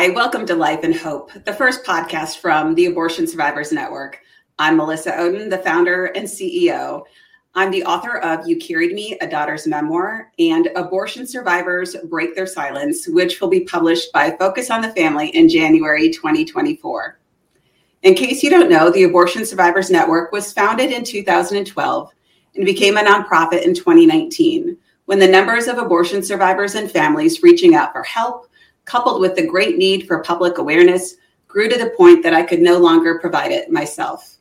Hi, welcome to Life and Hope, the first podcast from the Abortion Survivors Network. I'm Melissa Ohden, the founder and CEO. I'm the author of You Carried Me, a Daughter's Memoir, and Abortion Survivors Break Their Silence, which will be published by Focus on the Family in January 2024. In case you don't know, the Abortion Survivors Network was founded in 2012 and became a nonprofit in 2019 when the numbers of abortion survivors and families reaching out for help coupled with the great need for public awareness, grew to the point that I could no longer provide it myself.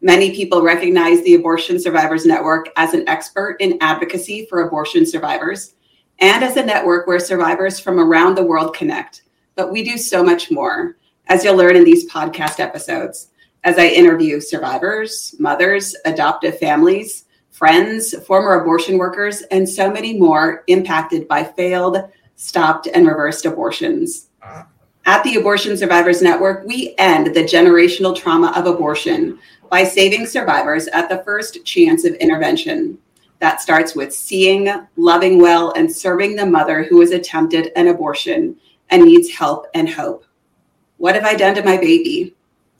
Many people recognize the Abortion Survivors Network as an expert in advocacy for abortion survivors and as a network where survivors from around the world connect. But we do so much more, as you'll learn in these podcast episodes, as I interview survivors, mothers, adoptive families, friends, former abortion workers, and so many more impacted by failed stopped and reversed abortions. Ah. At the Abortion Survivors Network, we end the generational trauma of abortion by saving survivors at the first chance of intervention. That starts with seeing, loving well, and serving the mother who has attempted an abortion and needs help and hope. What have I done to my baby?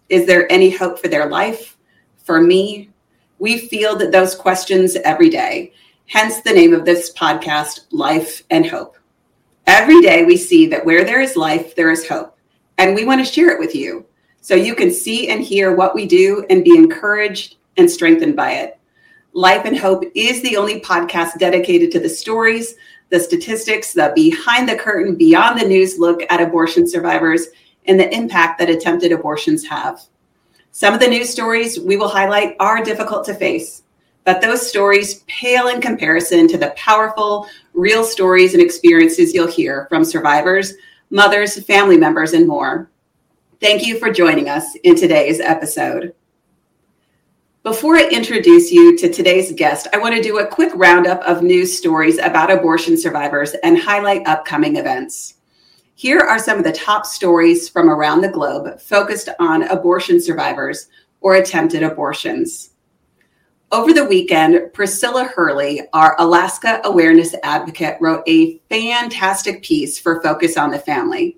Is there any hope for their life? For me? We field those questions every day, hence the name of this podcast, Life and Hope. Every day we see that where there is life, there is hope. And we want to share it with you so you can see and hear what we do and be encouraged and strengthened by it. Life and Hope is the only podcast dedicated to the stories, the statistics, the behind the curtain, beyond the news look at abortion survivors and the impact that attempted abortions have. Some of the news stories we will highlight are difficult to face, but those stories pale in comparison to the powerful, real stories and experiences you'll hear from survivors, mothers, family members, and more. Thank you for joining us in today's episode. Before I introduce you to today's guest, I want to do a quick roundup of news stories about abortion survivors and highlight upcoming events. Here are some of the top stories from around the globe focused on abortion survivors or attempted abortions. Over the weekend, Priscilla Hurley, our Alaska awareness advocate, wrote a fantastic piece for Focus on the Family.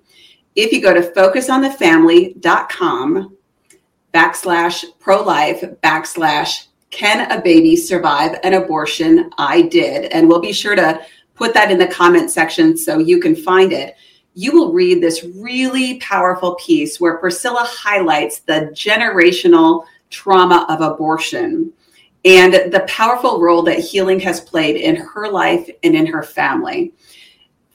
If you go to focusonthefamily.com backslash pro life backslash can a baby survive an abortion? I did. And we'll be sure to put that in the comment section so you can find it. You will read this really powerful piece where Priscilla highlights the generational trauma of abortion and the powerful role that healing has played in her life and in her family.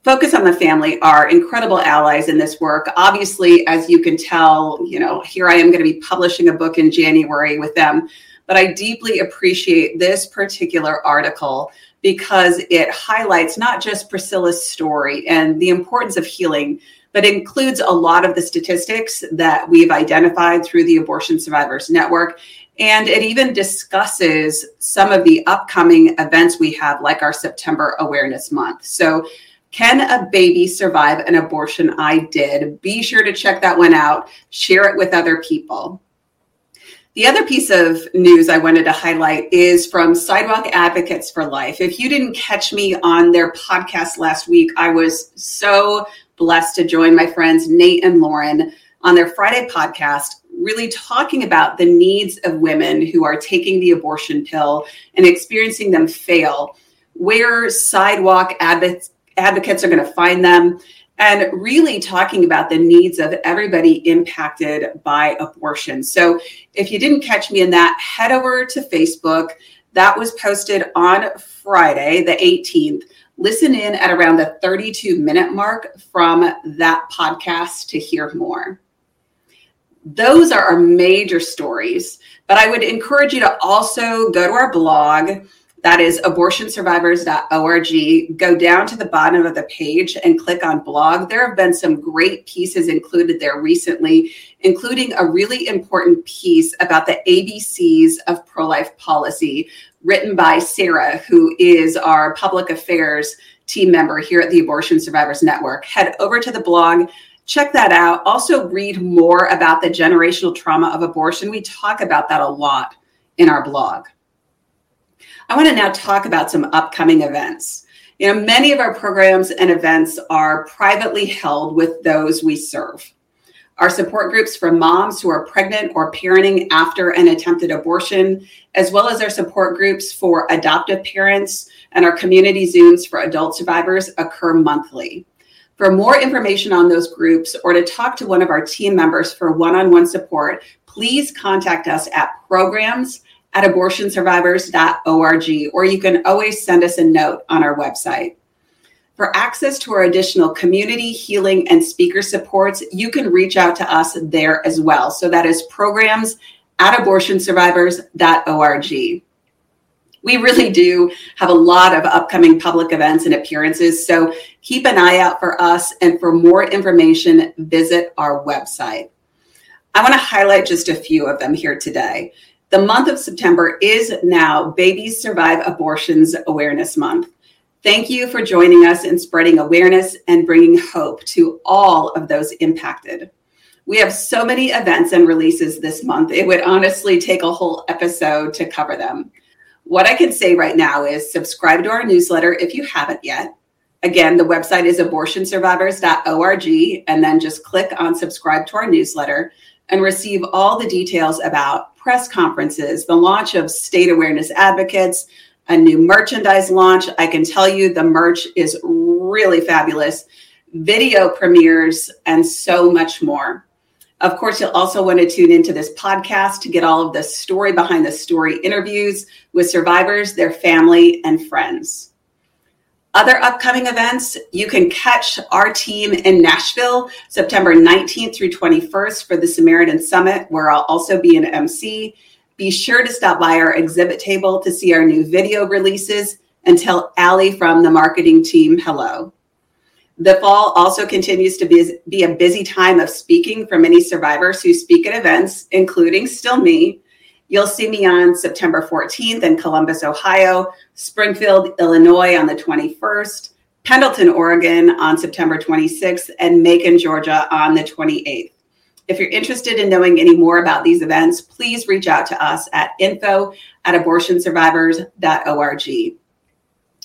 Focus on the Family are incredible allies in this work. Obviously, as you can tell, you know, here I am going to be publishing a book in January with them, but I deeply appreciate this particular article because it highlights not just Priscilla's story and the importance of healing, but includes a lot of the statistics that we've identified through the Abortion Survivors Network and it even discusses some of the upcoming events we have, like our September Awareness Month. So, can a baby survive an abortion? I did. Be sure to check that one out, share it with other people. The other piece of news I wanted to highlight is from Sidewalk Advocates for Life. If you didn't catch me on their podcast last week, I was so blessed to join my friends Nate and Lauren on their Friday podcast really talking about the needs of women who are taking the abortion pill and experiencing them fail, where sidewalk advocates, are going to find them, and really talking about the needs of everybody impacted by abortion. So if you didn't catch me in that, head over to Facebook. That was posted on Friday, the 18th. Listen in at around the 32 minute mark from that podcast to hear more those are our major stories. But I would encourage you to also go to our blog. That is abortionsurvivors.org. Go down to the bottom of the page and click on blog. There have been some great pieces included there recently, including a really important piece about the ABCs of pro life policy written by Sarah, who is our public affairs team member here at the Abortion Survivors Network. Head over to the blog check that out. Also, read more about the generational trauma of abortion. We talk about that a lot in our blog. I want to now talk about some upcoming events. You know, many of our programs and events are privately held with those we serve. Our support groups for moms who are pregnant or parenting after an attempted abortion, as well as our support groups for adoptive parents and our community Zooms for adult survivors occur monthly. For more information on those groups or to talk to one of our team members for one on one support, please contact us at programs at abortionsurvivors.org, or you can always send us a note on our website. For access to our additional community healing and speaker supports, you can reach out to us there as well. So that is programs at abortionsurvivors.org. We really do have a lot of upcoming public events and appearances. So keep an eye out for us. And for more information, visit our website. I want to highlight just a few of them here today. The month of September is now Babies Survive Abortions Awareness Month. Thank you for joining us in spreading awareness and bringing hope to all of those impacted. We have so many events and releases this month, it would honestly take a whole episode to cover them. What I can say right now is subscribe to our newsletter if you haven't yet. Again, the website is abortionsurvivors.org, and then just click on subscribe to our newsletter and receive all the details about press conferences, the launch of state awareness advocates, a new merchandise launch. I can tell you the merch is really fabulous, video premieres, and so much more. Of course, you'll also want to tune into this podcast to get all of the story behind the story interviews with survivors, their family, and friends. Other upcoming events, you can catch our team in Nashville September 19th through 21st for the Samaritan Summit, where I'll also be an MC. Be sure to stop by our exhibit table to see our new video releases and tell Allie from the marketing team hello. The fall also continues to be, be a busy time of speaking for many survivors who speak at events, including still me. You'll see me on September 14th in Columbus, Ohio, Springfield, Illinois on the 21st, Pendleton, Oregon on September 26th, and Macon, Georgia on the 28th. If you're interested in knowing any more about these events, please reach out to us at info at abortionsurvivors.org.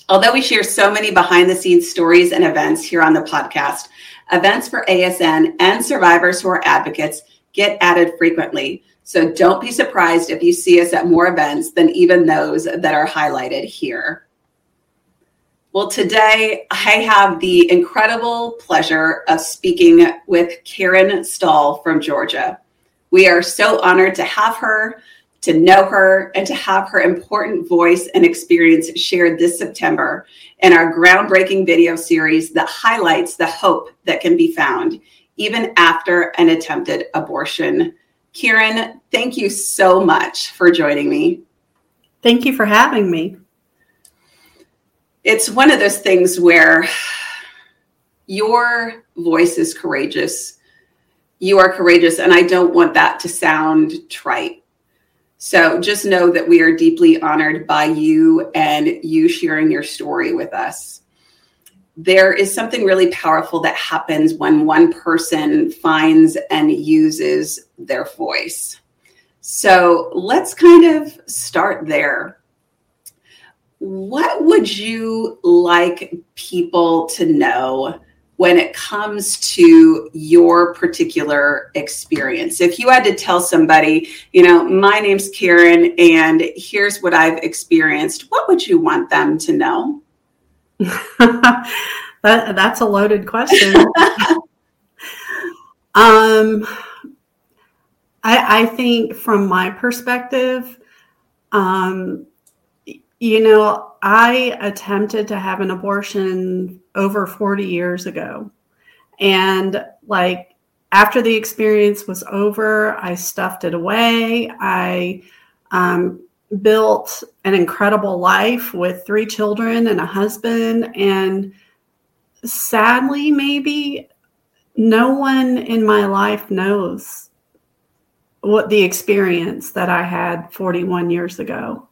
Although we share so many behind the scenes stories and events here on the podcast, events for ASN and survivors who are advocates get added frequently. So don't be surprised if you see us at more events than even those that are highlighted here. Well, today I have the incredible pleasure of speaking with Karen Stahl from Georgia. We are so honored to have her, to know her, and to have her important voice and experience shared this September in our groundbreaking video series that highlights the hope that can be found even after an attempted abortion. Karen, thank you so much for joining me. Thank you for having me it's one of those things where your voice is courageous. You are courageous, and I don't want that to sound trite. So just know that we are deeply honored by you and you sharing your story with us. There is something really powerful that happens when one person finds and uses their voice. So let's kind of start there what would you like people to know when it comes to your particular experience? If you had to tell somebody, you know, my name's Karen and here's what I've experienced, what would you want them to know? that, that's a loaded question. um, I, I think from my perspective, um, you know, I attempted to have an abortion over 40 years ago. And like after the experience was over, I stuffed it away. I um, built an incredible life with three children and a husband. And sadly, maybe no one in my life knows what the experience that I had 41 years ago.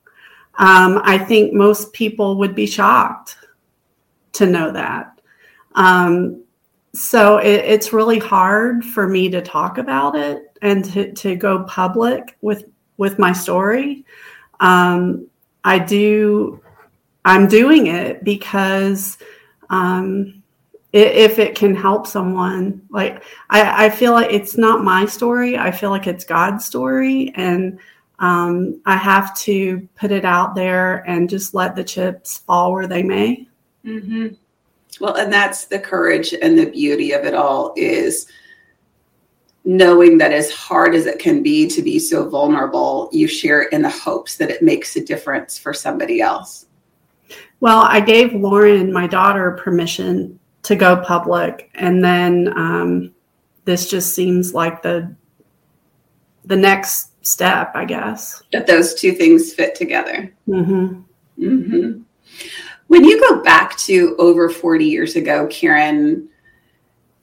Um, I think most people would be shocked to know that. Um, so it, it's really hard for me to talk about it and to, to go public with with my story. Um, I do I'm doing it because um, if it can help someone, like I, I feel like it's not my story. I feel like it's God's story, and um, I have to put it out there and just let the chips fall where they may. Mm-hmm. Well, and that's the courage and the beauty of it all is knowing that as hard as it can be to be so vulnerable, you share it in the hopes that it makes a difference for somebody else. Well, I gave Lauren, my daughter, permission to go public, and then um, this just seems like the the next step, I guess. That those two things fit together. Mm-hmm. Mm-hmm. When you go back to over 40 years ago, Karen,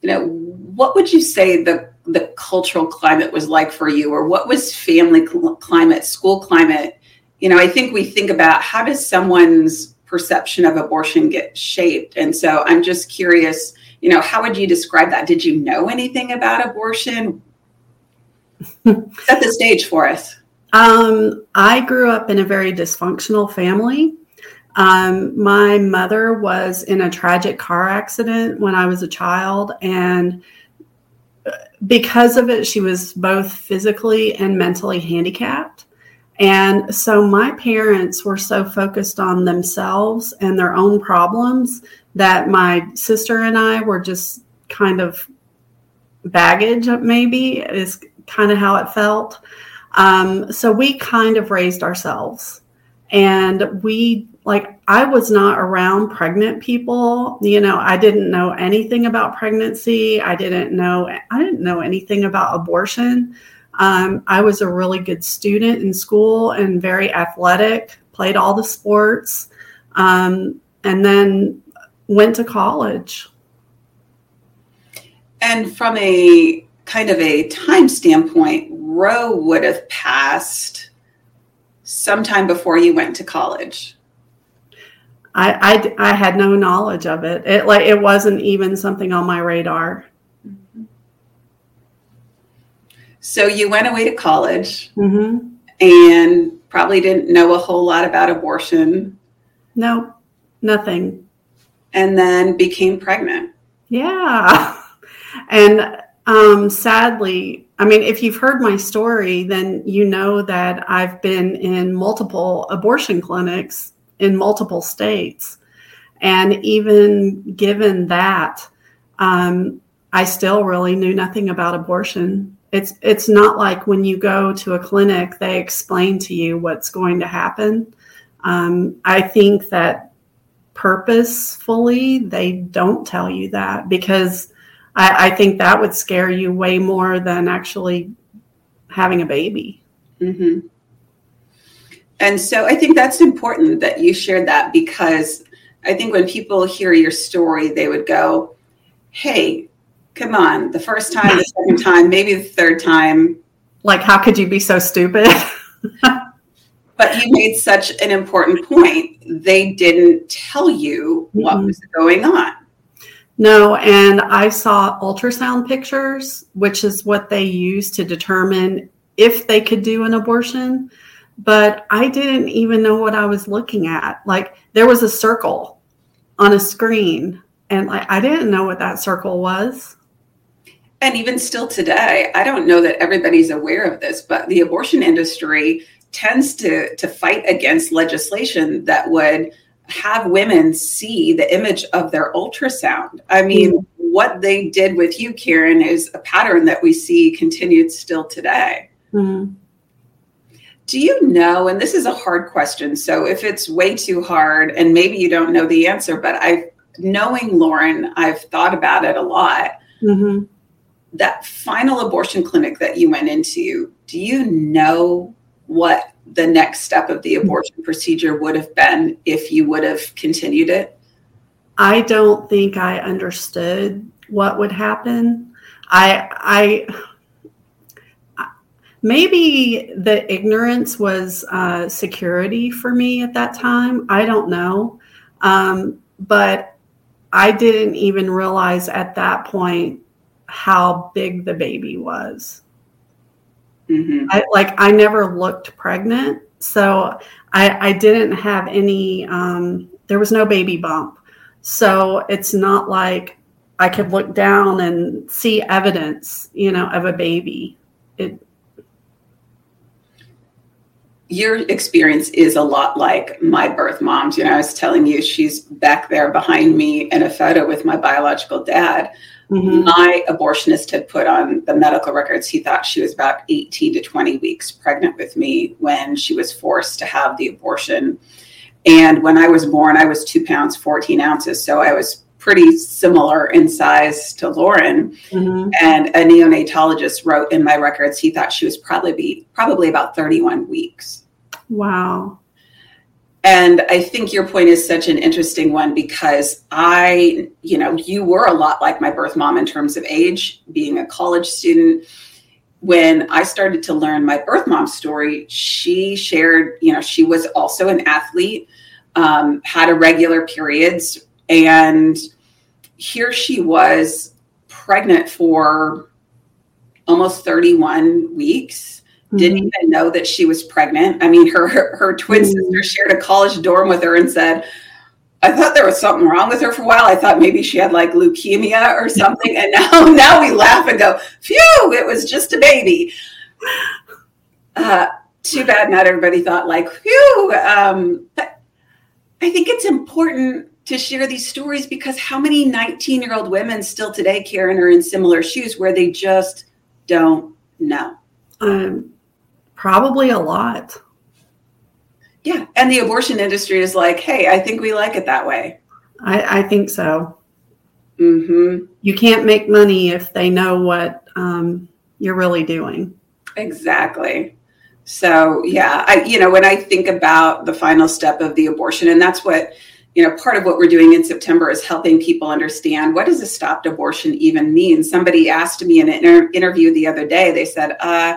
you know, what would you say the the cultural climate was like for you or what was family cl- climate, school climate? You know, I think we think about how does someone's perception of abortion get shaped? And so I'm just curious, you know, how would you describe that? Did you know anything about abortion? Set the stage for us. Um, I grew up in a very dysfunctional family. Um, my mother was in a tragic car accident when I was a child, and because of it, she was both physically and mentally handicapped. And so my parents were so focused on themselves and their own problems that my sister and I were just kind of baggage, maybe, is kind of how it felt. Um, so we kind of raised ourselves. And we like I was not around pregnant people. You know, I didn't know anything about pregnancy. I didn't know I didn't know anything about abortion. Um, I was a really good student in school and very athletic. Played all the sports, um, and then went to college. And from a kind of a time standpoint, Roe would have passed sometime before you went to college. I, I, I had no knowledge of it. It like it wasn't even something on my radar. So you went away to college mm-hmm. and probably didn't know a whole lot about abortion. No, nothing. And then became pregnant. Yeah. And um, sadly, I mean, if you've heard my story, then you know that I've been in multiple abortion clinics in multiple states. And even given that, um, I still really knew nothing about abortion. It's it's not like when you go to a clinic, they explain to you what's going to happen. Um, I think that purposefully they don't tell you that because I, I, think that would scare you way more than actually having a baby. Mm-hmm. And so I think that's important that you shared that because I think when people hear your story, they would go, hey, come on, the first time, the second time, maybe the third time. Like, how could you be so stupid? but you made such an important point. They didn't tell you what mm-hmm. was going on. No, and I saw ultrasound pictures, which is what they use to determine if they could do an abortion but I didn't even know what I was looking at. Like there was a circle on a screen, and like I didn't know what that circle was. And even still today, I don't know that everybody's aware of this, but the abortion industry tends to to fight against legislation that would have women see the image of their ultrasound. I mean, mm-hmm. what they did with you, Karen, is a pattern that we see continued still today. Mm-hmm. Do you know, and this is a hard question, so if it's way too hard and maybe you don't know the answer, but I knowing Lauren, I've thought about it a lot. Mm-hmm. That final abortion clinic that you went into, do you know what the next step of the abortion procedure would have been if you would have continued it? I don't think I understood what would happen. I I maybe the ignorance was uh, security for me at that time. I don't know. Um, but I didn't even realize at that point how big the baby was. Mm-hmm. I, like I never looked pregnant. So I, I didn't have any, um, there was no baby bump. So it's not like I could look down and see evidence, you know, of a baby. It, your experience is a lot like my birth mom's. You know, I was telling you she's back there behind me in a photo with my biological dad. Mm-hmm. My abortionist had put on the medical records, he thought she was about 18 to 20 weeks pregnant with me when she was forced to have the abortion. And when I was born, I was two pounds, 14 ounces. So I was pretty similar in size to Lauren. Mm-hmm. And a neonatologist wrote in my records he thought she was probably be, probably about 31 weeks. Wow. And I think your point is such an interesting one because I, you know, you were a lot like my birth mom in terms of age, being a college student. When I started to learn my birth mom story, she shared, you know, she was also an athlete, um, had irregular periods, and here she was pregnant for almost 31 weeks mm-hmm. didn't even know that she was pregnant i mean her her, her twin mm-hmm. sister shared a college dorm with her and said i thought there was something wrong with her for a while i thought maybe she had like leukemia or something and now now we laugh and go phew it was just a baby uh, too bad not everybody thought like phew um, but i think it's important to share these stories because how many 19 year old women still today, Karen, are in similar shoes where they just don't know? Um, probably a lot. Yeah. And the abortion industry is like, hey, I think we like it that way. I, I think so. Mm-hmm. You can't make money if they know what um, you're really doing. Exactly. So, yeah, I, you know, when I think about the final step of the abortion, and that's what you know, part of what we're doing in September is helping people understand what does a stopped abortion even mean. Somebody asked me in an inter- interview the other day, they said, uh,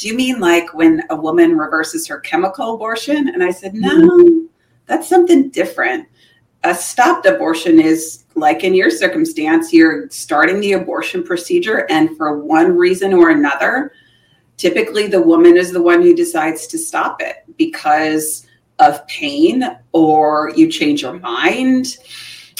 do you mean like when a woman reverses her chemical abortion? And I said, no, mm-hmm. that's something different. A stopped abortion is like in your circumstance, you're starting the abortion procedure, and for one reason or another, typically the woman is the one who decides to stop it because of pain or you change your mind.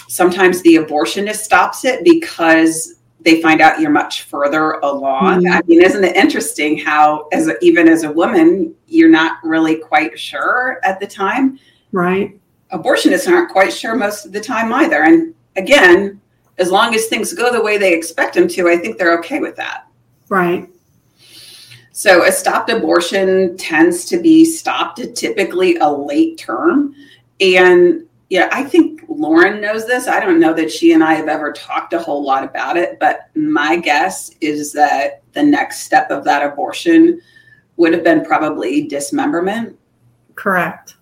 Sometimes the abortionist stops it because they find out you're much further along. Mm-hmm. I mean, isn't it interesting how, as a, even as a woman, you're not really quite sure at the time? Right. Abortionists aren't quite sure most of the time either. And again, as long as things go the way they expect them to, I think they're okay with that. Right. So a stopped abortion tends to be stopped at typically a late term. And yeah, I think Lauren knows this. I don't know that she and I have ever talked a whole lot about it, but my guess is that the next step of that abortion would have been probably dismemberment. Correct.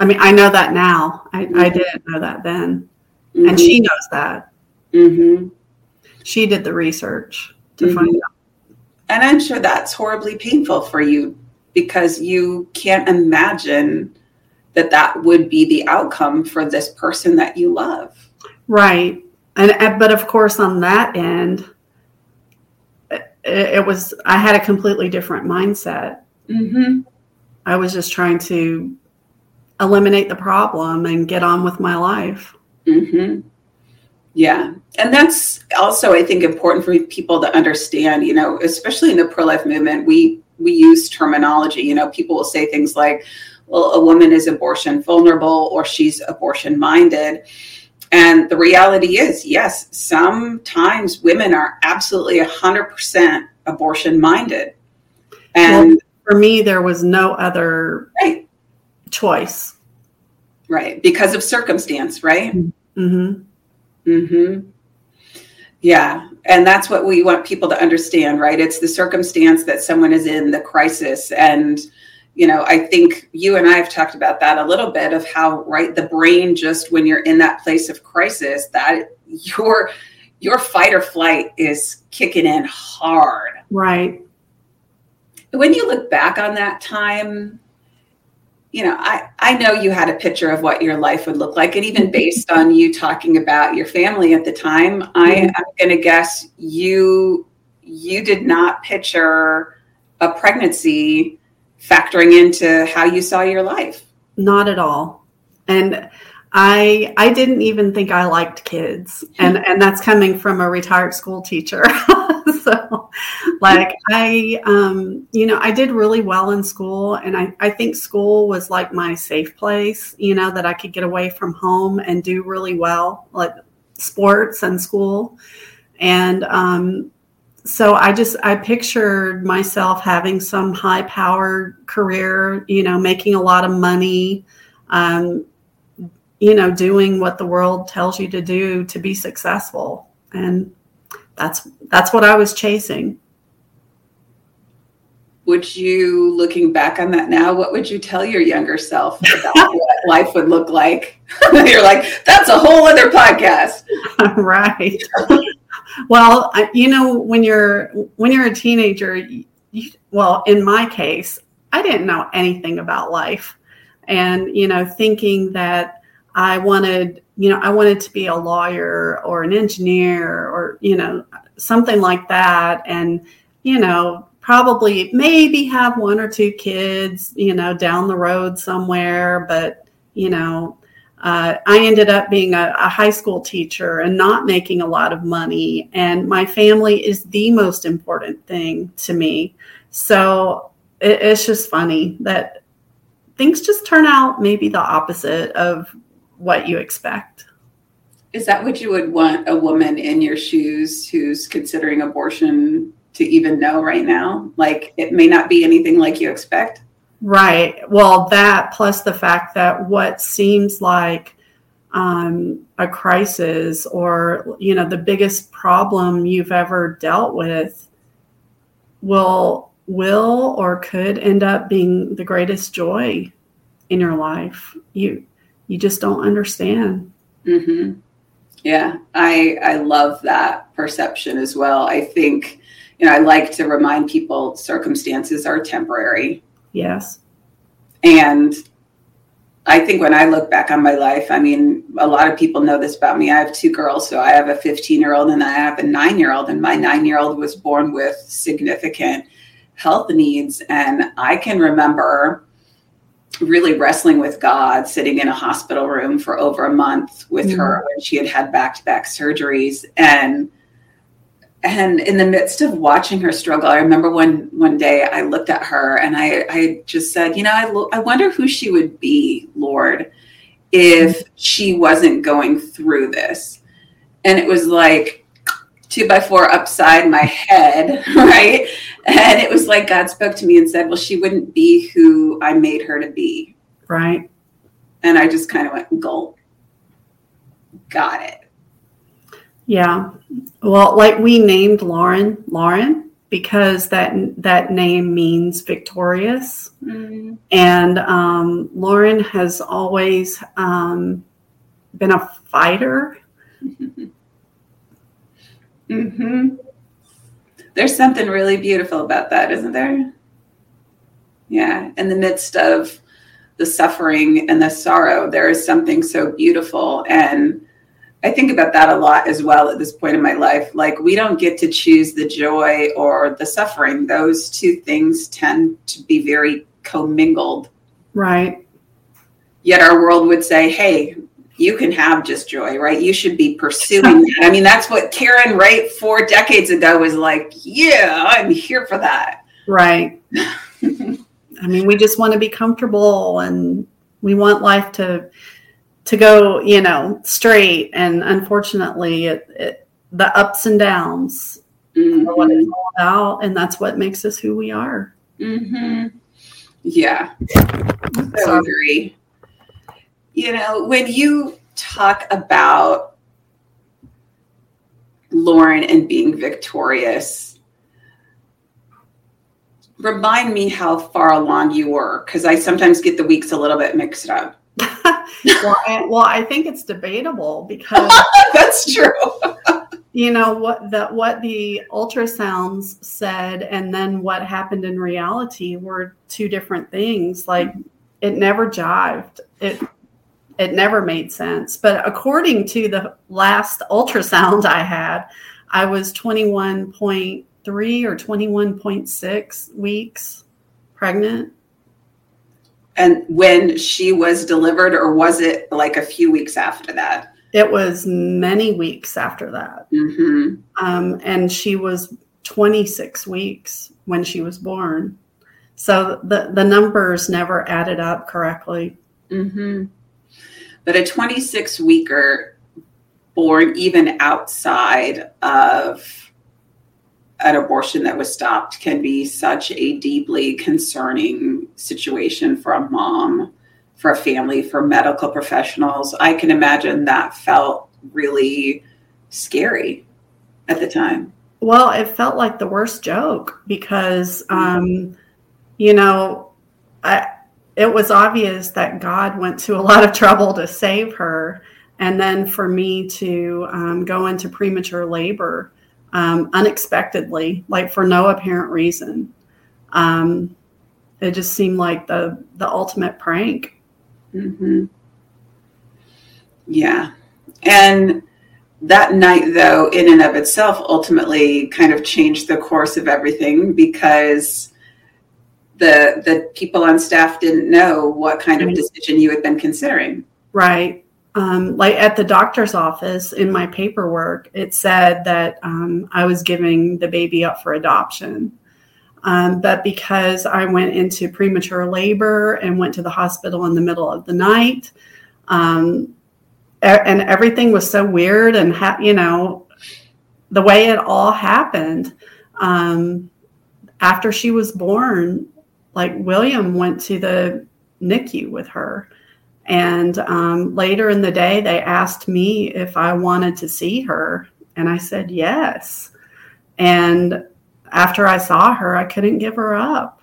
I mean, I know that now. I, mm-hmm. I didn't know that then. Mm-hmm. And she knows that. Mm-hmm. She did the research to find out and I'm sure that's horribly painful for you because you can't imagine that that would be the outcome for this person that you love. Right. And but of course on that end it, it was I had a completely different mindset. Mm-hmm. I was just trying to eliminate the problem and get on with my life. Mm-hmm. Yeah. And that's also, I think, important for people to understand, you know, especially in the pro life movement, we we use terminology. You know, people will say things like, well, a woman is abortion vulnerable or she's abortion minded. And the reality is, yes, sometimes women are absolutely 100% abortion minded. And well, for me, there was no other right. choice. Right. Because of circumstance, right? Mm-hmm. Mm-hmm. Yeah. And that's what we want people to understand, right? It's the circumstance that someone is in, the crisis. And, you know, I think you and I have talked about that a little bit of how, right, the brain just when you're in that place of crisis, that your your fight or flight is kicking in hard. Right. When you look back on that time, you know, I, I know you had a picture of what your life would look like. And even based on you talking about your family at the time, I, am mm-hmm. going to guess you you did not picture a pregnancy factoring into how you saw your life. Not at all. And I I didn't even think I liked kids. And and that's coming from a retired school teacher. so like I um you know, I did really well in school and I I think school was like my safe place, you know, that I could get away from home and do really well, like sports and school. And um so I just I pictured myself having some high powered career, you know, making a lot of money, um, you know, doing what the world tells you to do to be successful. And that's that's what I was chasing. Would you, looking back on that now, what would you tell your younger self about what life would look like? You're like, that's a whole other podcast. right. Well, you know, when you're when you're a teenager, you, well, in my case, I didn't know anything about life, and you know, thinking that I wanted, you know, I wanted to be a lawyer or an engineer or, you know, something like that. And, you know, probably maybe have one or two kids, you know, down the road somewhere. But, you know, uh, I ended up being a, a, high school teacher and not making a lot of money. And my family is the most important thing to me. So it, it's just funny that things just turn out maybe the opposite of what you expect. Is that what you would want a woman in your shoes who's considering abortion to even know right now? Like it may not be anything like you expect. Right. Well, that plus the fact that what seems like um, a crisis or you know the biggest problem you've ever dealt with will will or could end up being the greatest joy in your life. You you just don't understand. Mm-hmm. Yeah, I I love that perception as well. I think you know I like to remind people circumstances are temporary. Yes, and I think when I look back on my life, I mean, a lot of people know this about me. I have two girls, so I have a 15 year old and I have a nine year old, and my nine year old was born with significant health needs, and I can remember really wrestling with God, sitting in a hospital room for over a month with mm-hmm. her when she had had back to back surgeries. And and in the midst of watching her struggle, I remember one one day I looked at her and I, I just said, you know, I, lo- I wonder who she would be, Lord, if she wasn't going through this. And it was like two by four upside my head, right? And it was like God spoke to me and said, Well, she wouldn't be who I made her to be. Right. And I just kind of went, Gulp. Got it. Yeah. Well, like we named Lauren Lauren because that that name means victorious. Mm-hmm. And um, Lauren has always um, been a fighter. mm-hmm. There's something really beautiful about that, isn't there? Yeah. In the midst of the suffering and the sorrow, there is something so beautiful. And I think about that a lot as well at this point in my life. Like, we don't get to choose the joy or the suffering, those two things tend to be very commingled. Right. Yet our world would say, hey, you can have just joy, right? You should be pursuing that. I mean, that's what Karen Wright four decades ago was like, yeah, I'm here for that. Right. I mean, we just want to be comfortable and we want life to to go, you know, straight. And unfortunately, it, it the ups and downs mm-hmm. are what it's all about, and that's what makes us who we are. Mm-hmm. Yeah, I agree you know, when you talk about Lauren and being victorious, remind me how far along you were because I sometimes get the weeks a little bit mixed up. Well, I, well, I think it's debatable because that's true. you know what the what the ultrasounds said and then what happened in reality were two different things. Like it never jived. It it never made sense. But according to the last ultrasound I had, I was 21.3 or 21.6 weeks pregnant. And when she was delivered, or was it like a few weeks after that? It was many weeks after that. Mm-hmm. Um, and she was 26 weeks when she was born. So the, the numbers never added up correctly. Mm-hmm. But a 26 weeker born even outside of an abortion that was stopped can be such a deeply concerning situation for a mom, for a family, for medical professionals. I can imagine that felt really scary at the time. Well, it felt like the worst joke because, um, you know, I, it was obvious that God went to a lot of trouble to save her. And then for me to um, go into premature labor um, unexpectedly, like for no apparent reason. Um, it just seemed like the the ultimate prank. Mm-hmm. Yeah, and that night, though, in and of itself, ultimately kind of changed the course of everything because the the people on staff didn't know what kind of decision you had been considering. Right um, like at the doctor's office in my paperwork, it said that um, I was giving the baby up for adoption. Um, but because I went into premature labor and went to the hospital in the middle of the night, um, and everything was so weird, and ha- you know, the way it all happened um, after she was born, like William went to the NICU with her and um, later in the day, they asked me if I wanted to see her. And I said yes. And after I saw her, I couldn't give her up.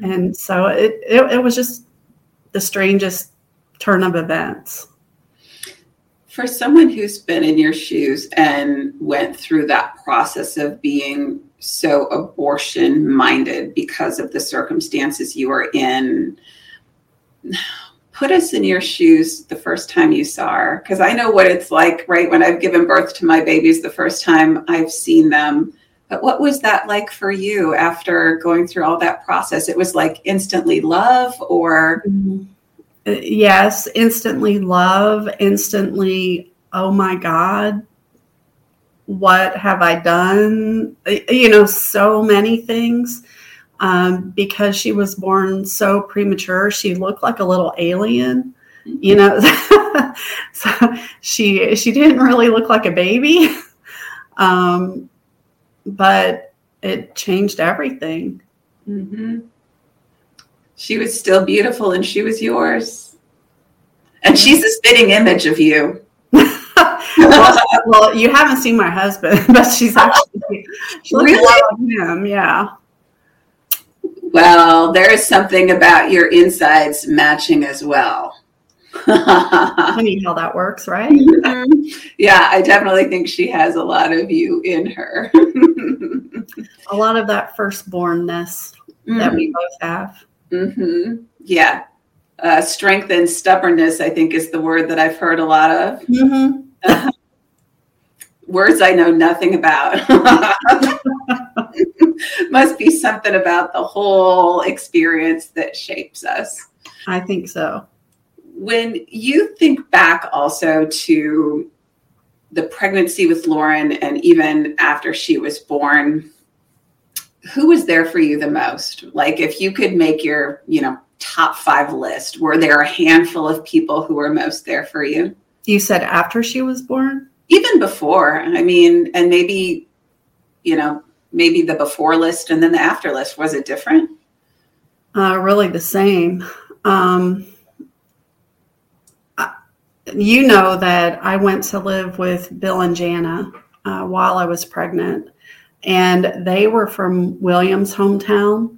And so it, it, it was just the strangest turn of events. For someone who's been in your shoes and went through that process of being so abortion minded because of the circumstances you were in, put us in your shoes the first time you saw her because i know what it's like right when i've given birth to my babies the first time i've seen them but what was that like for you after going through all that process it was like instantly love or mm-hmm. yes instantly love instantly oh my god what have i done you know so many things um, because she was born so premature. She looked like a little alien, you know. so she she didn't really look like a baby, um, but it changed everything. Mm-hmm. She was still beautiful, and she was yours, and she's a spitting image of you. well, well, you haven't seen my husband, but she's actually she really? him. Yeah. Well, there is something about your insides matching as well. Funny how that works, right? yeah, I definitely think she has a lot of you in her. a lot of that firstbornness mm-hmm. that we mm-hmm. both have. Mm-hmm. Yeah. Uh, strength and stubbornness, I think, is the word that I've heard a lot of. Mm-hmm. Words I know nothing about. must be something about the whole experience that shapes us. I think so. When you think back also to the pregnancy with Lauren and even after she was born, who was there for you the most? Like if you could make your, you know, top five list, were there a handful of people who were most there for you? You said after she was born? Even before. I mean, and maybe, you know, maybe the before list and then the after list was it different uh, really the same um, you know that i went to live with bill and jana uh, while i was pregnant and they were from williams hometown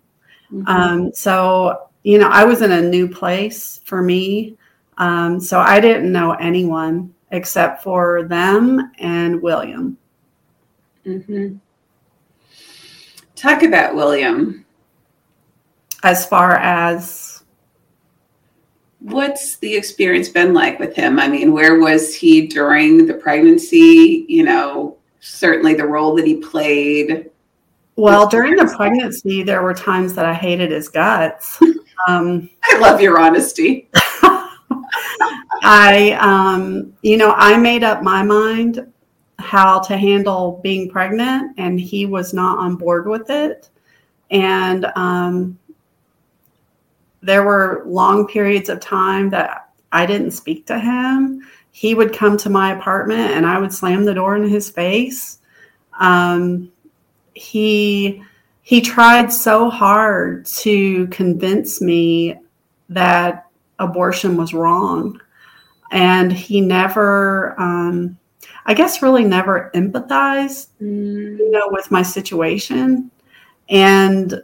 mm-hmm. um, so you know i was in a new place for me um, so i didn't know anyone except for them and william mm-hmm. Talk about William. As far as what's the experience been like with him? I mean, where was he during the pregnancy? You know, certainly the role that he played. Well, during the pregnancy, there were times that I hated his guts. Um, I love your honesty. I, um, you know, I made up my mind how to handle being pregnant, and he was not on board with it. And um, there were long periods of time that I didn't speak to him. He would come to my apartment, and I would slam the door in his face. Um, he he tried so hard to convince me that abortion was wrong and he never um, i guess really never empathized Mm. you know with my situation and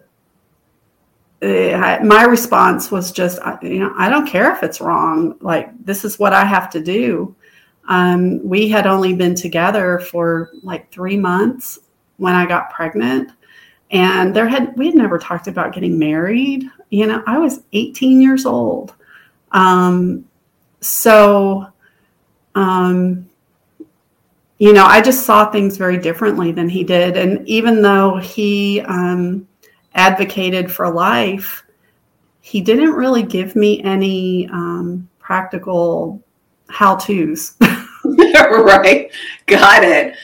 my response was just you know i don't care if it's wrong. Like this is what i have to do. Um, we had only been together for like three months when i got pregnant. And there had we had never talked about getting married. You know i was 18 years old. Um, so um, you know i just saw things very differently than he did. And even though he um, advocated for life he didn't really give me any um, practical how to's right. Got it.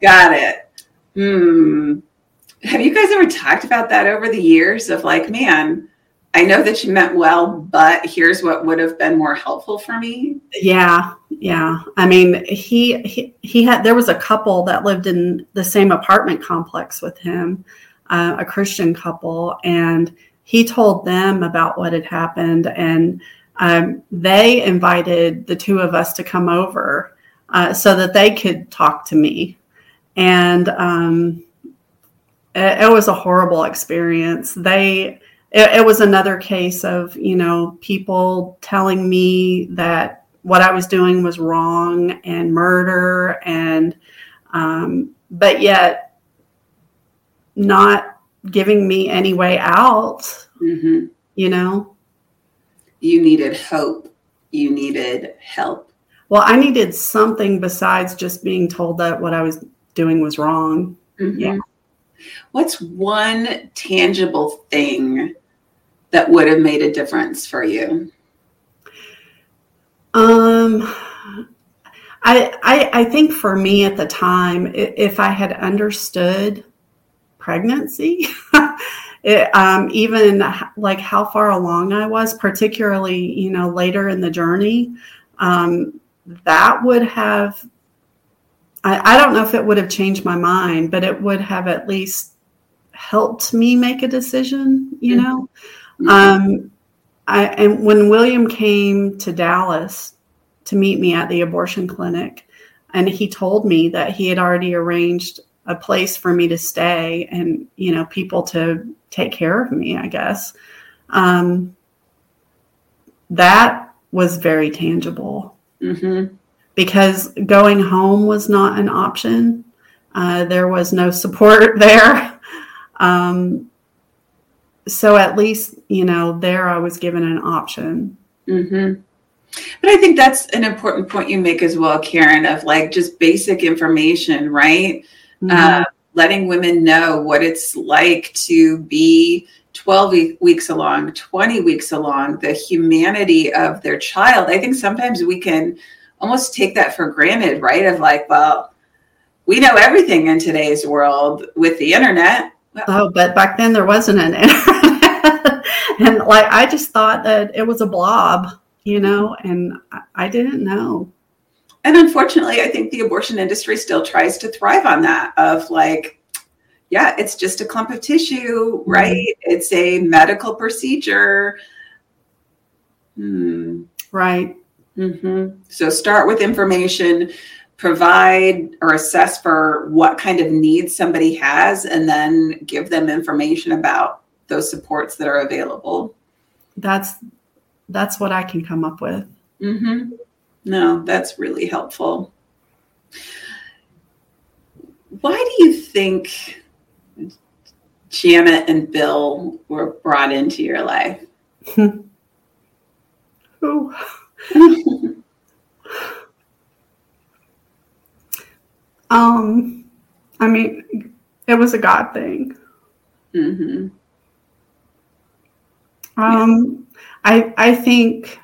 Got it. Hmm. Have you guys ever talked about that over the years of like, man, I know that you meant well, but here's what would have been more helpful for me? Yeah, yeah. I mean, he, he he had there was a couple that lived in the same apartment complex with him, uh, a Christian couple, and he told them about what had happened, and um, they invited the two of us to come over uh, so that they could talk to me, and um, it, it was a horrible experience. They it, it was another case of you know people telling me that what I was doing was wrong and murder and um, but yet not giving me any way out hmm you know You needed hope. You needed help. well i needed something besides just being told that what i was doing was wrong Mhm. Yeah. What's one tangible thing that would have made a difference for you? Um, I, I I think for me at the time, if I had understood pregnancy, it, um, even like how far along I was, particularly you know later in the journey, um, that would have. I, I don't know if it would have changed my mind, but it would have at least helped me make a decision. You know. Um, I, and when William came to Dallas to meet me at the abortion clinic, and he told me that he had already arranged a place for me to stay and you know people to take care of me, I guess. Um, that was very tangible hmm because going home was not an option. Uh, there was no support there. Um, so at least, you know, there I was given an option. mm-hmm. But I think that's an important point you make as well, Karen, of like just basic information, right? Uh, letting women know what it's like to be 12 weeks along, 20 weeks along, the humanity of their child. I think sometimes we can almost take that for granted, right? Of like, well, we know everything in today's world with the internet. Oh, but back then there wasn't an internet. and like, I just thought that it was a blob, you know, and I, I didn't know. And unfortunately, I think the abortion industry still tries to thrive on that of like, yeah, it's just a clump of tissue, right? It's a medical procedure. Hmm. Right. hmm So start with information, provide or assess for what kind of needs somebody has, and then give them information about those supports that are available. That's, that's what I can come up with. hmm No, that's really helpful. Why do you think Jana and Bill were brought into your life? Ooh. Um, I mean, it was a God thing. hmm Um, I I think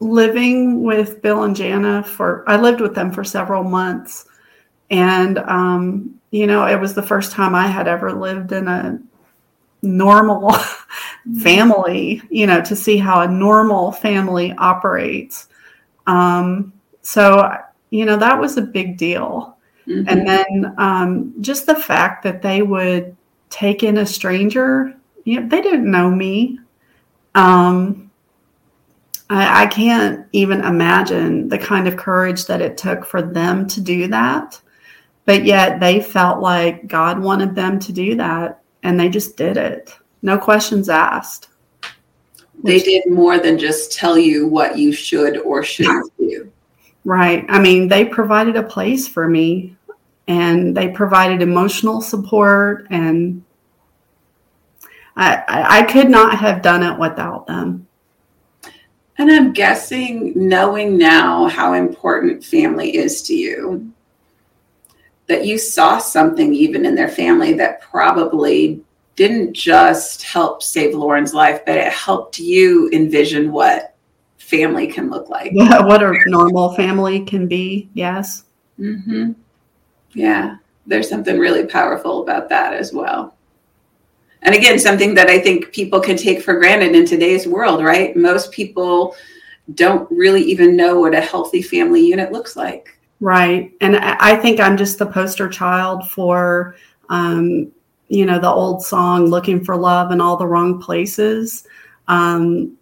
living with Bill and Jana for I lived with them for several months, and um, you know it was the first time I had ever lived in a normal family. You know, to see how a normal family operates. Um, so you know that was a big deal, mm-hmm. and then um, just the fact that they would take in a stranger. You know, they didn't know me. Um, I, I can't even imagine the kind of courage that it took for them to do that. But yet they felt like God wanted them to do that and they just did it. No questions asked. They did more than just tell you what you should or shouldn't do. Right. I mean, they provided a place for me and they provided emotional support and I, I, could not have done it without them. And I'm guessing, knowing now how important family is to you, that you saw something even in their family that probably didn't just help save Lauren's life, but it helped you envision what family can look like. Yeah, what a normal family can be. Yes. Mm-hmm. Yeah, there's something really powerful about that as well and again something that i think people can take for granted in today's world right? Most people don't really even know what a healthy family unit looks like. Right. And i think i'm just the poster child for um, you know the old song looking for love in all the wrong places um,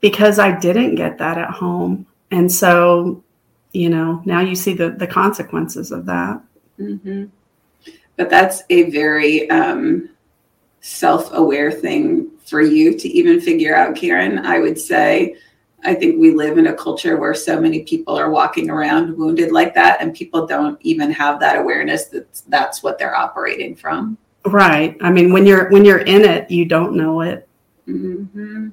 because i didn't get that at home. And so you know now you see the the consequences of that. Mm-hmm. but that's a very um, self-aware thing for you to even figure out karen. I would say i think we live in a culture where so many people are walking around wounded like that and people don't even have that awareness that that's what they're operating from. Right. I mean when you're when you're in it you don't know it. Mm-hmm.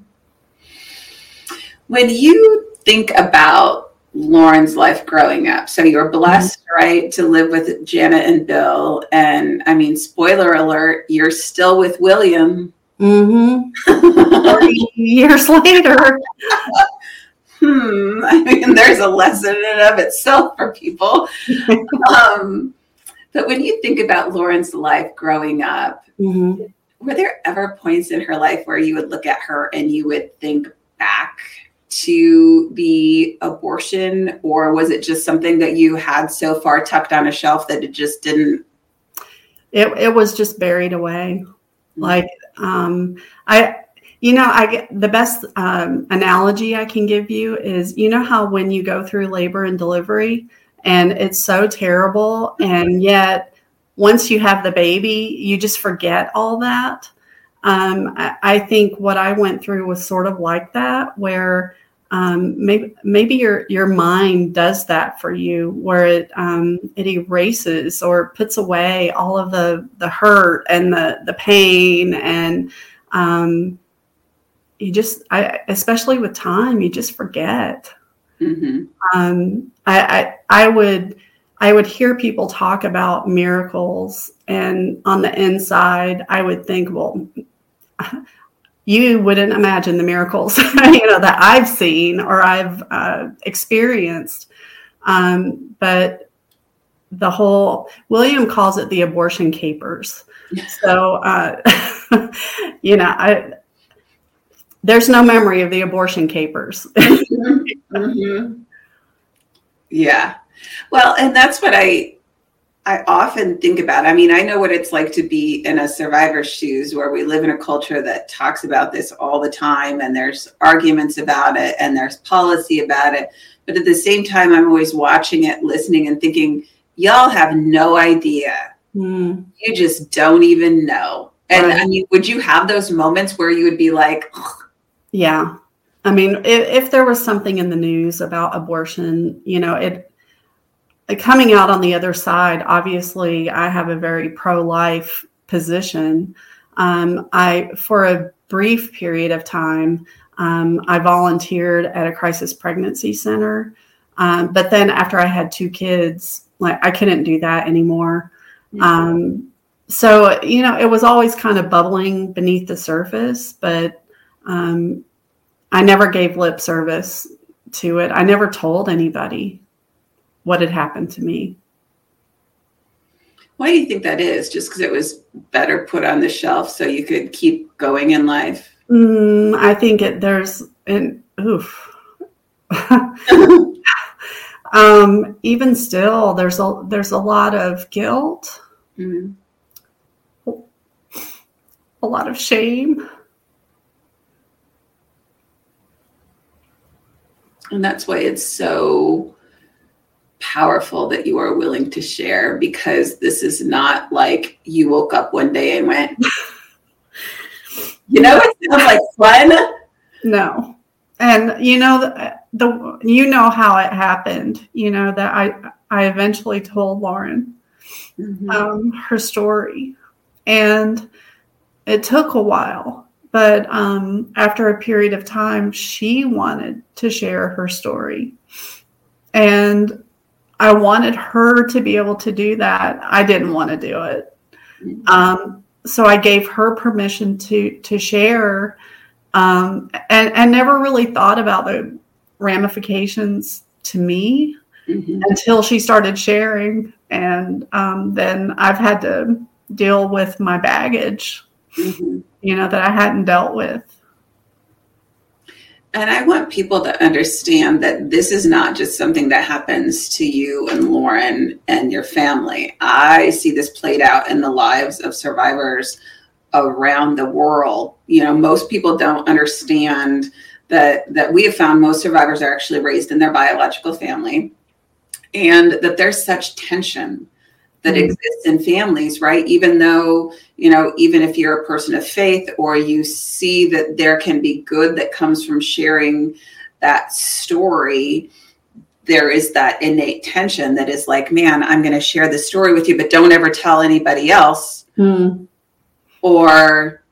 when you think about Lauren's life growing up. So you're blessed, mm-hmm. right, to live with Jana and Bill. And I mean, spoiler alert, you're still with William. Mm-hmm. years later. hmm. I mean, there's a lesson in and of itself for people. um, but when you think about Lauren's life growing up, mm-hmm. were there ever points in her life where you would look at her and you would think back to the abortion, or was it just something that you had so far tucked on a shelf that it just didn't? It it was just buried away. Like um, I, you know, I get the best um, analogy I can give you is you know how when you go through labor and delivery and it's so terrible, and yet once you have the baby, you just forget all that. Um, I, I, think what I went through was sort of like that, where um, maybe maybe your your mind does that for you, where it um, it erases or puts away all of the the hurt and the the pain, and um, you just I, especially with time, you just forget. Mm-hmm. Um, I, I I would. I would hear people talk about miracles, and on the inside, I would think, well, you wouldn't imagine the miracles you know that I've seen or I've uh, experienced. Um, but the whole William calls it the abortion capers. So uh, you know, I there's no memory of the abortion capers. mm-hmm. Yeah. Well, and that's what I I often think about. I mean, I know what it's like to be in a survivor's shoes where we live in a culture that talks about this all the time and there's arguments about it and there's policy about it. But at the same time, I'm always watching it, listening, and thinking, y'all have no idea. Mm. You just don't even know. And right. I mean, would you have those moments where you would be like, Ugh. yeah. I mean, if, if there was something in the news about abortion, you know, it coming out on the other side, obviously, I have a very pro life position. Um, I, for a brief period of time, um, I volunteered at a crisis pregnancy center. Um, but then after I had two kids, like I couldn't do that anymore. Mm-hmm. so, you know, it was always kind of bubbling beneath the surface, but Um, I never gave lip service to it. I never told anybody what had happened to me. Why do you think that is? Just because it was better put on the shelf so you could keep going in life? Mm, I think it there's an oof. um, even still, there's a there's a lot of guilt, mm-hmm. a lot of shame. And that's why it's so powerful that you are willing to share because this is not like you woke up one day and went, you know, it sounds like fun. No. And you know the, the you know how it happened. You know that I I eventually told Lauren mm-hmm. um, her story, and it took a while. But um, after a period of time, she wanted to share her story, and I wanted her to be able to do that. I didn't want to do it. Um, so I gave her permission to to share, um, and and never really thought about the ramifications to me mm-hmm. until she started sharing, and um, then I've had to deal with my baggage, mm-hmm. you know, that I hadn't dealt with. And I want people to understand that this is not just something that happens to you and Lauren and your family. I see this played out in the lives of survivors around the world. You know, most people don't understand that that we have found most survivors are actually raised in their biological family and that there's such tension that mm-hmm. exists in families, right? Even though, you know, even if you're a person of faith or you see that there can be good that comes from sharing that story, there is that innate tension that is like, man, I'm going to share this story with you, but don't ever tell anybody else. Mm. Or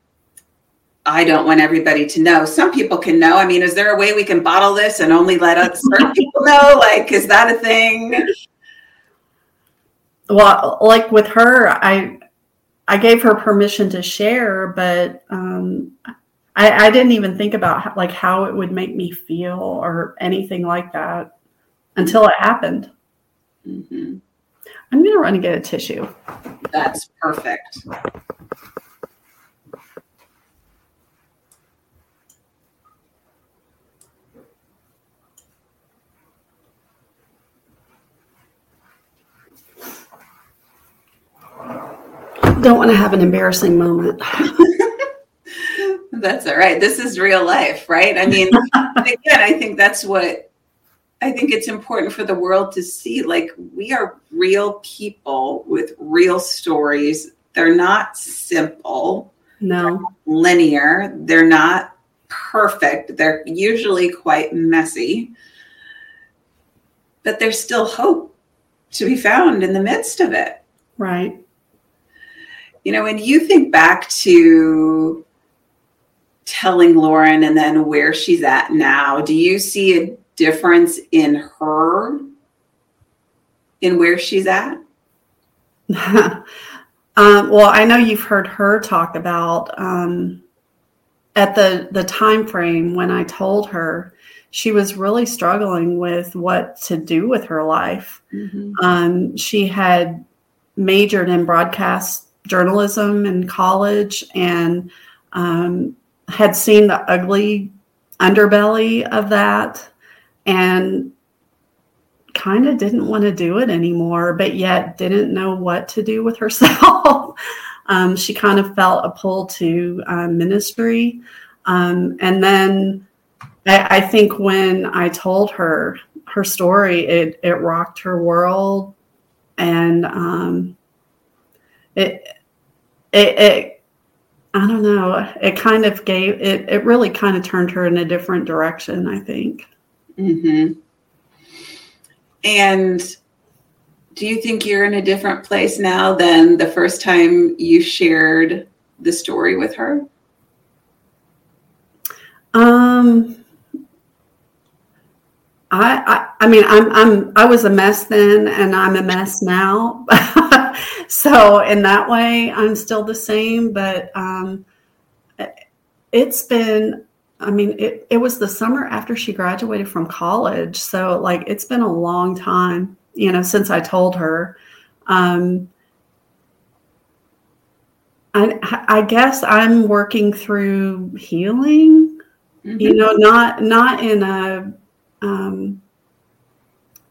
I don't want everybody to know. Some people can know. I mean, is there a way we can bottle this and only let us certain people know? Like, is that a thing? Well like with her i i gave her permission to share but um i i didn't even think about how, like how it would make me feel or anything like that until it happened. Mm-hmm. i'm gonna run and get a tissue. That's perfect don't want to have an embarrassing moment. that's all right. This is real life, right? I mean, again, I think that's what I think it's important for the world to see. Like, we are real people with real stories. They're not simple, no, they're linear, they're not perfect, they're usually quite messy, but there's still hope to be found in the midst of it. Right. You know, when you think back to telling Lauren and then where she's at now, do you see a difference in her in where she's at? um, well, I know you've heard her talk about um, at the the time frame when I told her she was really struggling with what to do with her life. Mm-hmm. Um, she had majored in broadcast journalism in college and um, had seen the ugly underbelly of that and kind of didn't want to do it anymore, but yet didn't know what to do with herself. um, she kind of felt a pull to uh, ministry. Um, and then I, I, think when I told her her story, it, it rocked her world. And um, it, it, it I don't know. It kind of gave it. It really kind of turned her in a different direction. I think. Hmm. And do you think you're in a different place now than the first time you shared the story with her? Um. I, I, I mean I'm I'm I was a mess then and I'm a mess now. so in that way, I'm still the same. But um, it's been I mean, it, it was the summer after she graduated from college. So, like, it's been a long time, you know, since I told her. Um, I, I guess I'm working through healing, mm-hmm. you know, not not in a um,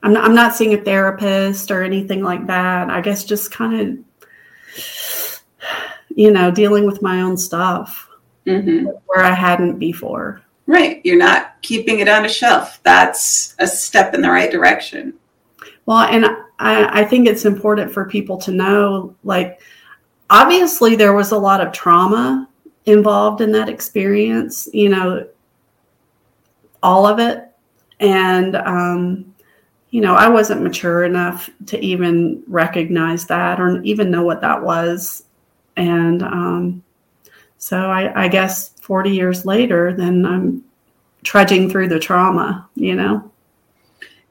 I'm not, I'm not seeing a therapist or anything like that. I guess just kind of, you know, dealing with my own stuff mm-hmm. where I hadn't before. Right. You're not keeping it on a shelf. That's a step in the right direction. Well, and I, I think it's important for people to know like, obviously, there was a lot of trauma involved in that experience, you know, all of it. And, um, you know, I wasn't mature enough to even recognize that or even know what that was. And um, so I, I guess 40 years later, then I'm trudging through the trauma, you know?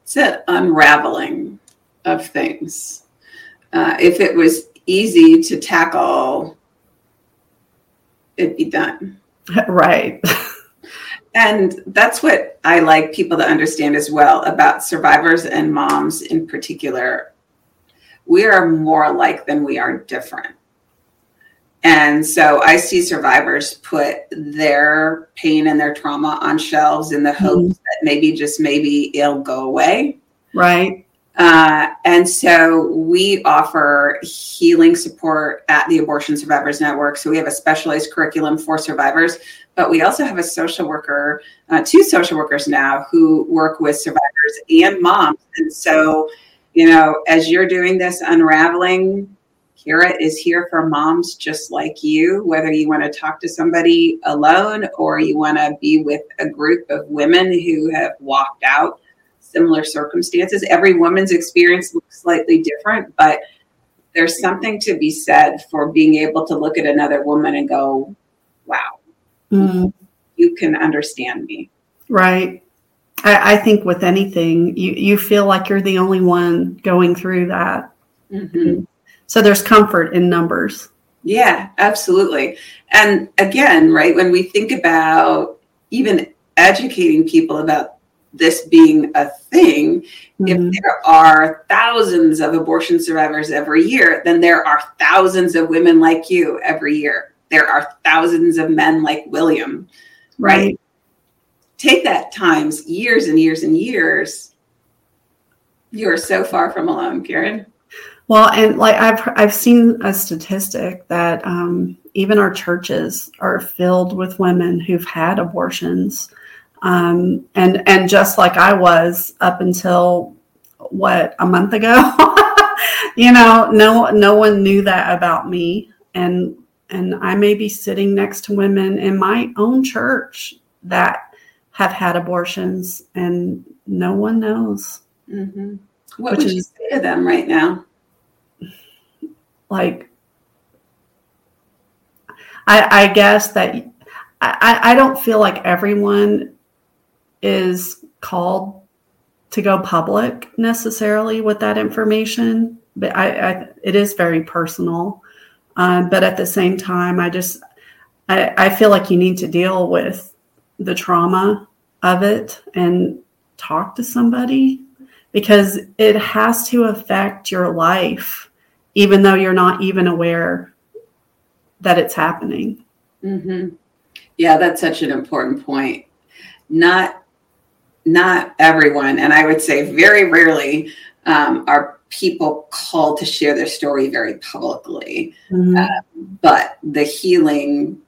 It's an unraveling of things. Uh, if it was easy to tackle, it'd be done. right. and that's what I like people to understand as well about survivors and moms in particular. We are more alike than we are different. And so I see survivors put their pain and their trauma on shelves in the mm-hmm. hopes that maybe, just maybe, it'll go away. Right. Uh, and so we offer healing support at the Abortion Survivors Network. So we have a specialized curriculum for survivors, but we also have a social worker, uh, two social workers now who work with survivors and moms. And so, you know, as you're doing this unraveling, Kira is here for moms just like you, whether you want to talk to somebody alone or you want to be with a group of women who have walked out similar circumstances. Every woman's experience looks slightly different, but there's something to be said for being able to look at another woman and go, wow, mm-hmm. you can understand me. Right. I, I, think with anything, you, you feel like you're the only one going through that. Mm-hmm. So there's comfort in numbers. Yeah, absolutely. And again, right, when we think about even educating people about this being a thing, mm-hmm. if there are thousands of abortion survivors every year, then there are thousands of women like you every year. There are thousands of men like William, right? right? Take that times years and years and years. You are so far from alone, Karen. Well, and like I've I've seen a statistic that um, even our churches are filled with women who've had abortions um, and and just like I was up until what a month ago, you know, no no one knew that about me, and and I may be sitting next to women in my own church that have had abortions, and no one knows. Mm-hmm. What would you say to them right now? Like, I, I guess that I, I don't feel like everyone is called to go public necessarily with that information, but I, I it is very personal. Um, but at the same time, I just I, I feel like you need to deal with the trauma of it and talk to somebody because it has to affect your life, even though you're not even aware that it's happening. Mm-hmm. Yeah, that's such an important point. Not not everyone, and I would say very rarely, um, are people called to share their story very publicly. Mm-hmm. Uh, but the healing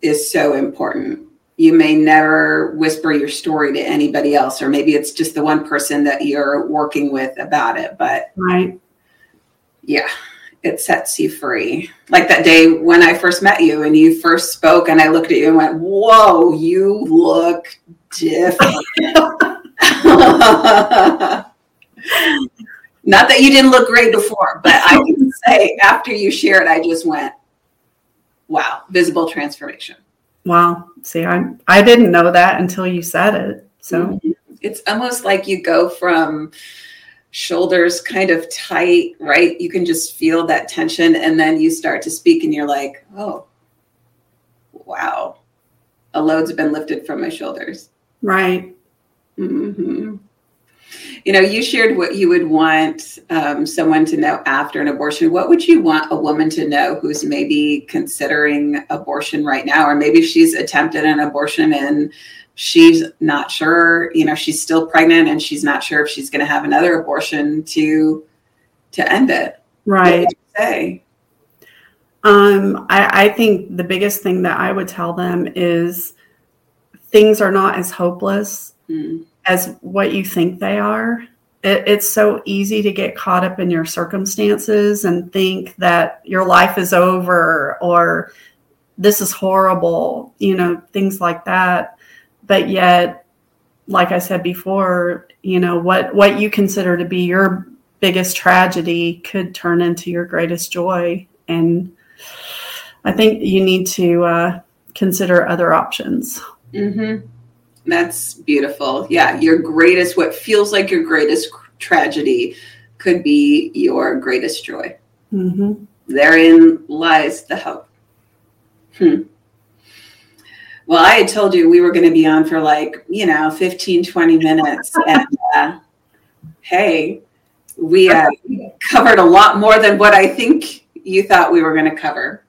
is so important. You may never whisper your story to anybody else, or maybe it's just the one person that you're working with about it. But right, yeah, it sets you free. Like that day when I first met you and you first spoke, and I looked at you and went, "Whoa, you look different. Not that you didn't look great before, but I can say after you shared, I just went, wow, visible transformation. Wow. See, I I didn't know that until you said it. So mm-hmm. it's almost like you go from shoulders kind of tight, right? You can just feel that tension and then you start to speak and you're like, "Oh, wow a load's been lifted from my shoulders. Right. Mm-hmm. You know, you shared what you would want um, someone to know after an abortion. What would you want a woman to know who's maybe considering abortion right now, or maybe she's attempted an abortion and she's not sure, you know, she's still pregnant and she's not sure if she's going to have another abortion to to end it. Right. say? Um, I, I think the biggest thing that I would tell them is things are not as hopeless mm. As what you think they are. It, it's so easy to get caught up in your circumstances and think that your life is over or this is horrible, you know, things like that. But yet, like I said before, you know, what, what you consider to be your biggest tragedy could turn into your greatest joy. And I think you need to uh, consider other options. Mm-hmm. That's beautiful. Yeah, your greatest, what feels like your greatest tragedy could be your greatest joy. Mm-hmm. Therein lies the hope. Hmm. Well, I had told you we were going to be on for like, you know, 15, 20 minutes. and uh, hey, we uh, covered a lot more than what I think you thought we were going to cover.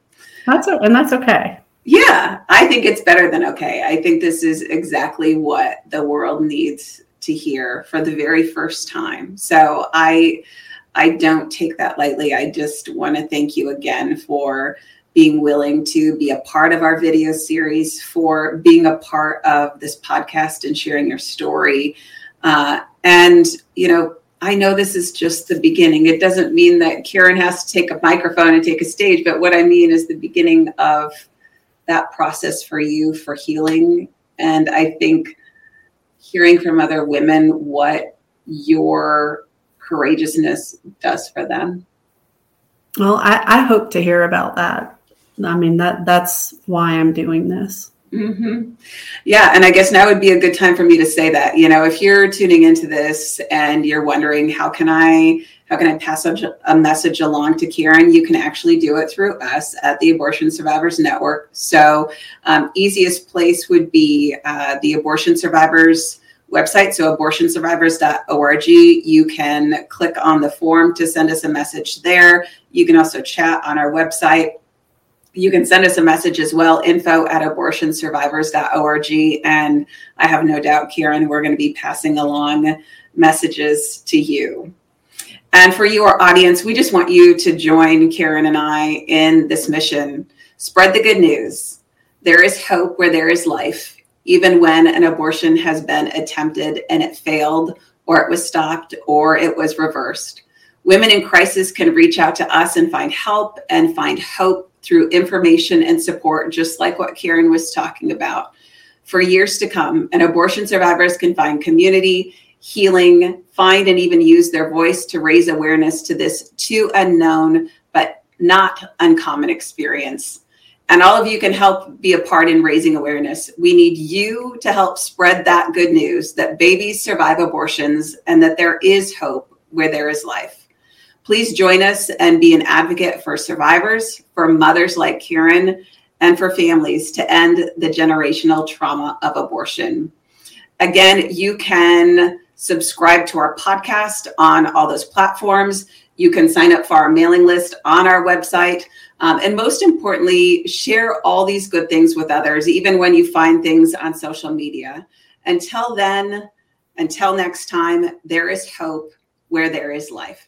That's and that's okay. Yeah, I think it's better than okay. I think this is exactly what the world needs to hear for the very first time. So I I don't take that lightly. I just want to thank you again for being willing to be a part of our video series, for being a part of this podcast and sharing your story. Uh, and, you know, I know this is just the beginning. It doesn't mean that Karen has to take a microphone and take a stage, but what I mean is the beginning of that process for you for healing. And I think hearing from other women what your courageousness does for them. Well, I, I hope to hear about that. I mean that that's why I'm doing this. Mm-hmm. Yeah, and I guess now would be a good time for me to say that. You know, if you're tuning into this and you're wondering how can I how can I pass a message along to Karen, you can actually do it through us at the Abortion Survivors Network. So, um, easiest place would be uh, the Abortion Survivors website, so abortionsurvivors.org. You can click on the form to send us a message there. You can also chat on our website you can send us a message as well info at abortionsurvivors.org and i have no doubt karen we're going to be passing along messages to you and for your audience we just want you to join karen and i in this mission. Spread the good news. There is hope where there is life even when an abortion has been attempted and it failed or it was stopped or it was reversed. Women in crisis can reach out to us and find help and find hope through information and support, just like what Karen was talking about, for years to come. And abortion survivors can find community, healing, find and even use their voice to raise awareness to this too unknown but not uncommon experience. And all of you can help be a part in raising awareness. We need you to help spread that good news that babies survive abortions and that there is hope where there is life. Please join us and be an advocate for survivors, for mothers like Karen, and for families to end the generational trauma of abortion. Again, you can subscribe to our podcast on all those platforms. You can sign up for our mailing list on our website. Um, and most importantly, share all these good things with others, even when you find things on social media. Until then, until next time, there is hope where there is life.